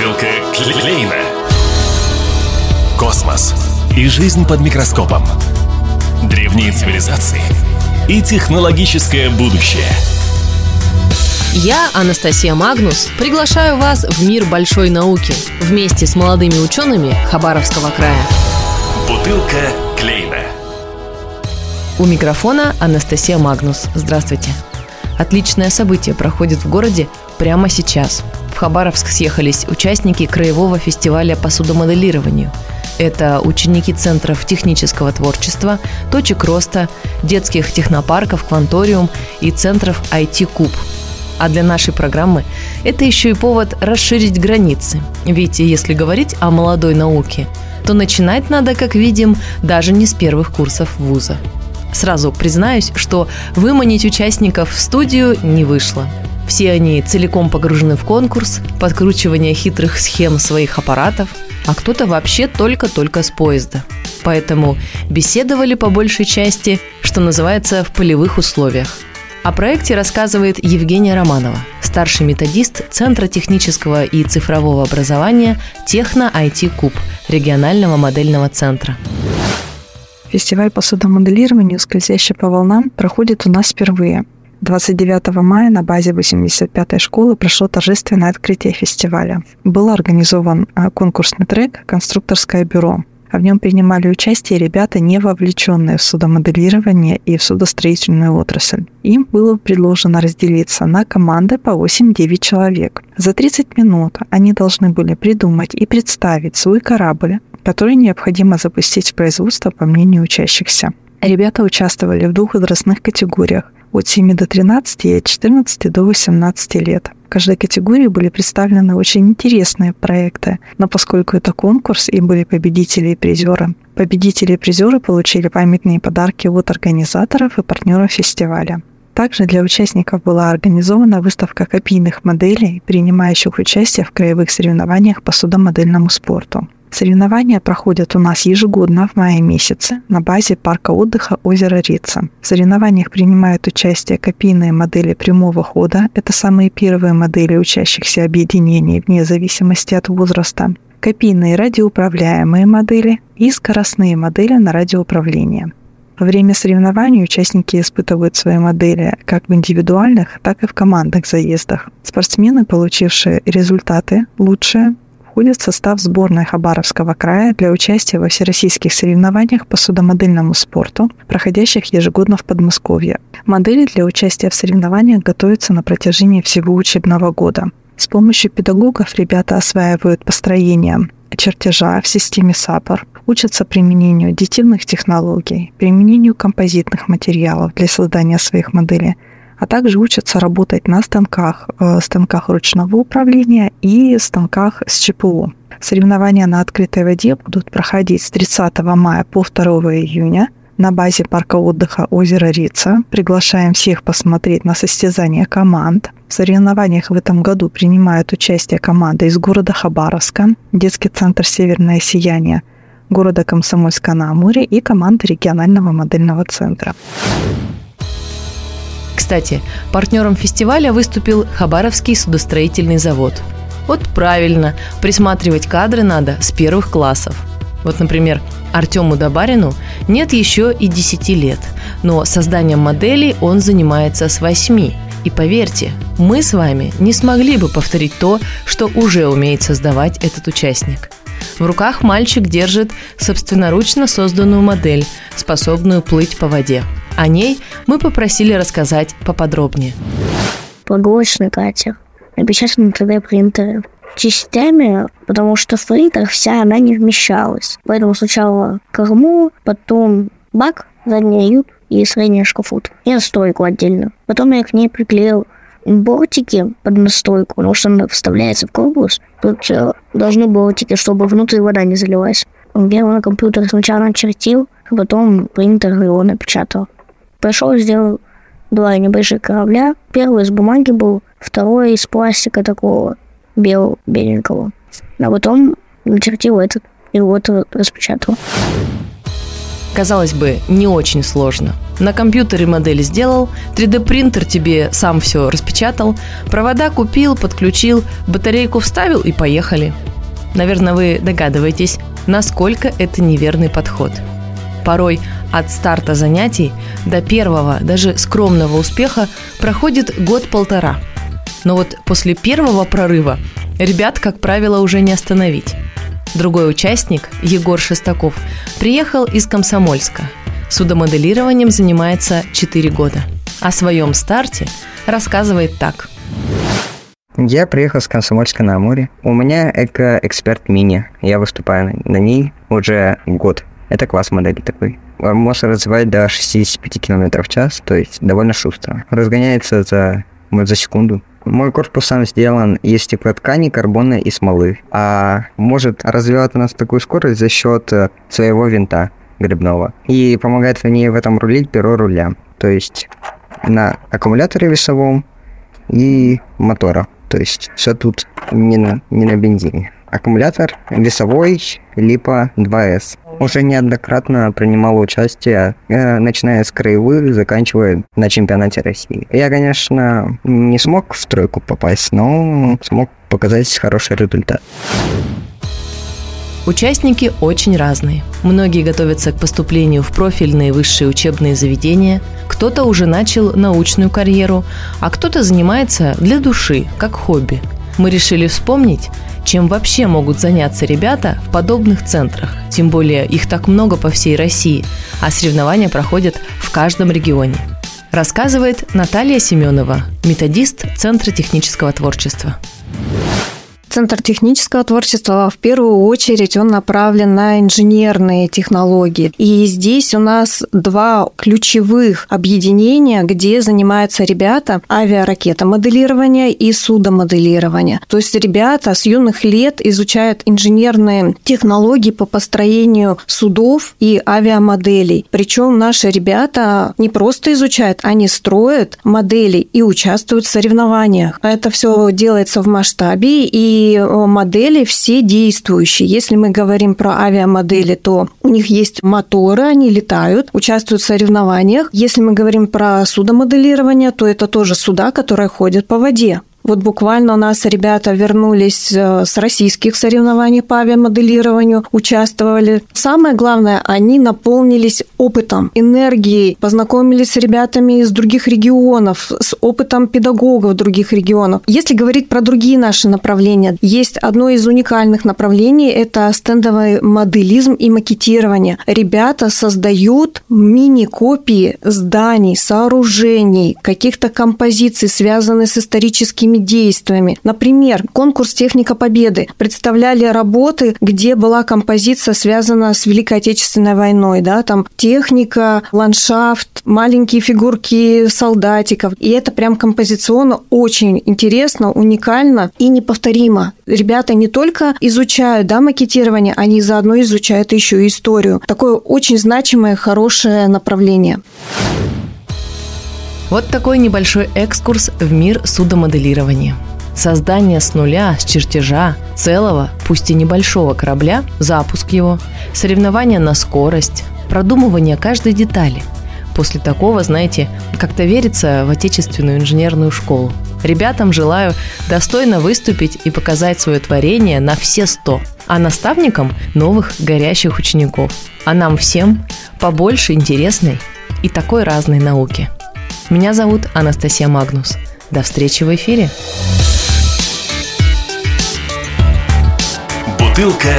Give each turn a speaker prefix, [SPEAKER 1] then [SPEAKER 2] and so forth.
[SPEAKER 1] Бутылка Клейна. Космос и жизнь под микроскопом. Древние цивилизации и технологическое будущее.
[SPEAKER 2] Я, Анастасия Магнус, приглашаю вас в мир большой науки вместе с молодыми учеными Хабаровского края.
[SPEAKER 1] Бутылка Клейна.
[SPEAKER 2] У микрофона Анастасия Магнус. Здравствуйте. Отличное событие проходит в городе прямо сейчас. Хабаровск съехались участники краевого фестиваля по судомоделированию. Это ученики центров технического творчества, точек роста, детских технопарков «Кванториум» и центров IT-Куб. А для нашей программы это еще и повод расширить границы. Ведь если говорить о молодой науке, то начинать надо, как видим, даже не с первых курсов вуза. Сразу признаюсь, что выманить участников в студию не вышло. Все они целиком погружены в конкурс, подкручивание хитрых схем своих аппаратов, а кто-то вообще только-только с поезда. Поэтому беседовали по большей части, что называется, в полевых условиях. О проекте рассказывает Евгения Романова, старший методист Центра технического и цифрового образования Техно-IT Куб регионального модельного центра.
[SPEAKER 3] Фестиваль по судомоделированию «Скользящий по волнам» проходит у нас впервые. 29 мая на базе 85-й школы прошло торжественное открытие фестиваля. Был организован а, конкурсный трек «Конструкторское бюро». А в нем принимали участие ребята, не вовлеченные в судомоделирование и в судостроительную отрасль. Им было предложено разделиться на команды по 8-9 человек. За 30 минут они должны были придумать и представить свой корабль, который необходимо запустить в производство по мнению учащихся. Ребята участвовали в двух возрастных категориях от 7 до 13 и от 14 до 18 лет. В каждой категории были представлены очень интересные проекты, но поскольку это конкурс и были победители и призеры, победители и призеры получили памятные подарки от организаторов и партнеров фестиваля. Также для участников была организована выставка копийных моделей, принимающих участие в краевых соревнованиях по судомодельному спорту. Соревнования проходят у нас ежегодно в мае месяце на базе парка отдыха озера Рица. В соревнованиях принимают участие копийные модели прямого хода. Это самые первые модели учащихся объединений вне зависимости от возраста. Копийные радиоуправляемые модели и скоростные модели на радиоуправление. Во время соревнований участники испытывают свои модели как в индивидуальных, так и в командных заездах. Спортсмены, получившие результаты лучшие, входит в состав сборной Хабаровского края для участия во всероссийских соревнованиях по судомодельному спорту, проходящих ежегодно в Подмосковье. Модели для участия в соревнованиях готовятся на протяжении всего учебного года. С помощью педагогов ребята осваивают построение чертежа в системе САПОР, учатся применению аддитивных технологий, применению композитных материалов для создания своих моделей – а также учатся работать на станках, э, станках ручного управления и станках с ЧПУ. Соревнования на открытой воде будут проходить с 30 мая по 2 июня на базе парка отдыха озера Рица. Приглашаем всех посмотреть на состязания команд. В соревнованиях в этом году принимают участие команды из города Хабаровска, детский центр «Северное сияние», города Комсомольска-на-Амуре и команда регионального модельного центра.
[SPEAKER 2] Кстати, партнером фестиваля выступил Хабаровский судостроительный завод. Вот правильно, присматривать кадры надо с первых классов. Вот, например, Артему Добарину нет еще и 10 лет, но созданием моделей он занимается с 8. И поверьте, мы с вами не смогли бы повторить то, что уже умеет создавать этот участник. В руках мальчик держит собственноручно созданную модель, способную плыть по воде – о ней мы попросили рассказать поподробнее.
[SPEAKER 4] Прогулочный катер, напечатан на 3D-принтере частями, потому что в принтер вся она не вмещалась. Поэтому сначала корму, потом бак, задний юб и средний шкафут. И стойку отдельно. Потом я к ней приклеил бортики под настойку, потому что она вставляется в корпус. Тут должны бортики, чтобы внутрь вода не залилась. Я на компьютер сначала начертил, а потом принтер его напечатал. Пошел, сделал два небольших корабля. Первый из бумаги был, второй из пластика такого белого, беленького. А потом начертил этот и вот распечатал.
[SPEAKER 2] Казалось бы, не очень сложно. На компьютере модель сделал, 3D-принтер тебе сам все распечатал, провода купил, подключил, батарейку вставил и поехали. Наверное, вы догадываетесь, насколько это неверный подход. Порой от старта занятий до первого, даже скромного успеха проходит год-полтора. Но вот после первого прорыва ребят, как правило, уже не остановить. Другой участник, Егор Шестаков, приехал из Комсомольска. Судомоделированием занимается 4 года. О своем старте рассказывает так.
[SPEAKER 5] Я приехал с Комсомольска на Амуре. У меня эко-эксперт мини. Я выступаю на ней уже год. Это класс модели такой. Можно развивать до 65 км в час, то есть довольно шустро. Разгоняется за, за секунду. Мой корпус сам сделан из стеклоткани, карбона и смолы, а может развивать у нас такую скорость за счет э, своего винта грибного. И помогает мне в этом рулить перо руля. То есть на аккумуляторе весовом и мотора. То есть все тут не на, не на бензине. Аккумулятор весовой Липа 2С. Уже неоднократно принимал участие, э, начиная с краевых, заканчивая на чемпионате России. Я, конечно, не смог в тройку попасть, но смог показать хороший результат.
[SPEAKER 2] Участники очень разные. Многие готовятся к поступлению в профильные высшие учебные заведения, кто-то уже начал научную карьеру, а кто-то занимается для души, как хобби. Мы решили вспомнить, чем вообще могут заняться ребята в подобных центрах. Тем более их так много по всей России, а соревнования проходят в каждом регионе. Рассказывает Наталья Семенова, методист Центра технического творчества.
[SPEAKER 6] Центр технического творчества в первую очередь он направлен на инженерные технологии. И здесь у нас два ключевых объединения, где занимаются ребята авиаракетомоделирования и судомоделирования. То есть ребята с юных лет изучают инженерные технологии по построению судов и авиамоделей. Причем наши ребята не просто изучают, они строят модели и участвуют в соревнованиях. Это все делается в масштабе, и модели все действующие. Если мы говорим про авиамодели, то у них есть моторы, они летают, участвуют в соревнованиях. Если мы говорим про судомоделирование, то это тоже суда, которые ходят по воде. Вот буквально у нас ребята вернулись э, с российских соревнований по авиамоделированию, участвовали. Самое главное, они наполнились опытом, энергией, познакомились с ребятами из других регионов, с опытом педагогов других регионов. Если говорить про другие наши направления, есть одно из уникальных направлений – это стендовый моделизм и макетирование. Ребята создают мини-копии зданий, сооружений, каких-то композиций, связанных с историческими своими действиями. Например, конкурс «Техника Победы» представляли работы, где была композиция, связана с Великой Отечественной войной. Да? Там техника, ландшафт, маленькие фигурки солдатиков. И это прям композиционно очень интересно, уникально и неповторимо. Ребята не только изучают да, макетирование, они заодно изучают еще и историю. Такое очень значимое, хорошее направление.
[SPEAKER 2] Вот такой небольшой экскурс в мир судомоделирования. Создание с нуля, с чертежа, целого, пусть и небольшого корабля, запуск его, соревнования на скорость, продумывание каждой детали. После такого, знаете, как-то верится в отечественную инженерную школу. Ребятам желаю достойно выступить и показать свое творение на все сто, а наставникам новых горящих учеников. А нам всем побольше интересной и такой разной науки – меня зовут Анастасия Магнус. До встречи в эфире.
[SPEAKER 1] Бутылка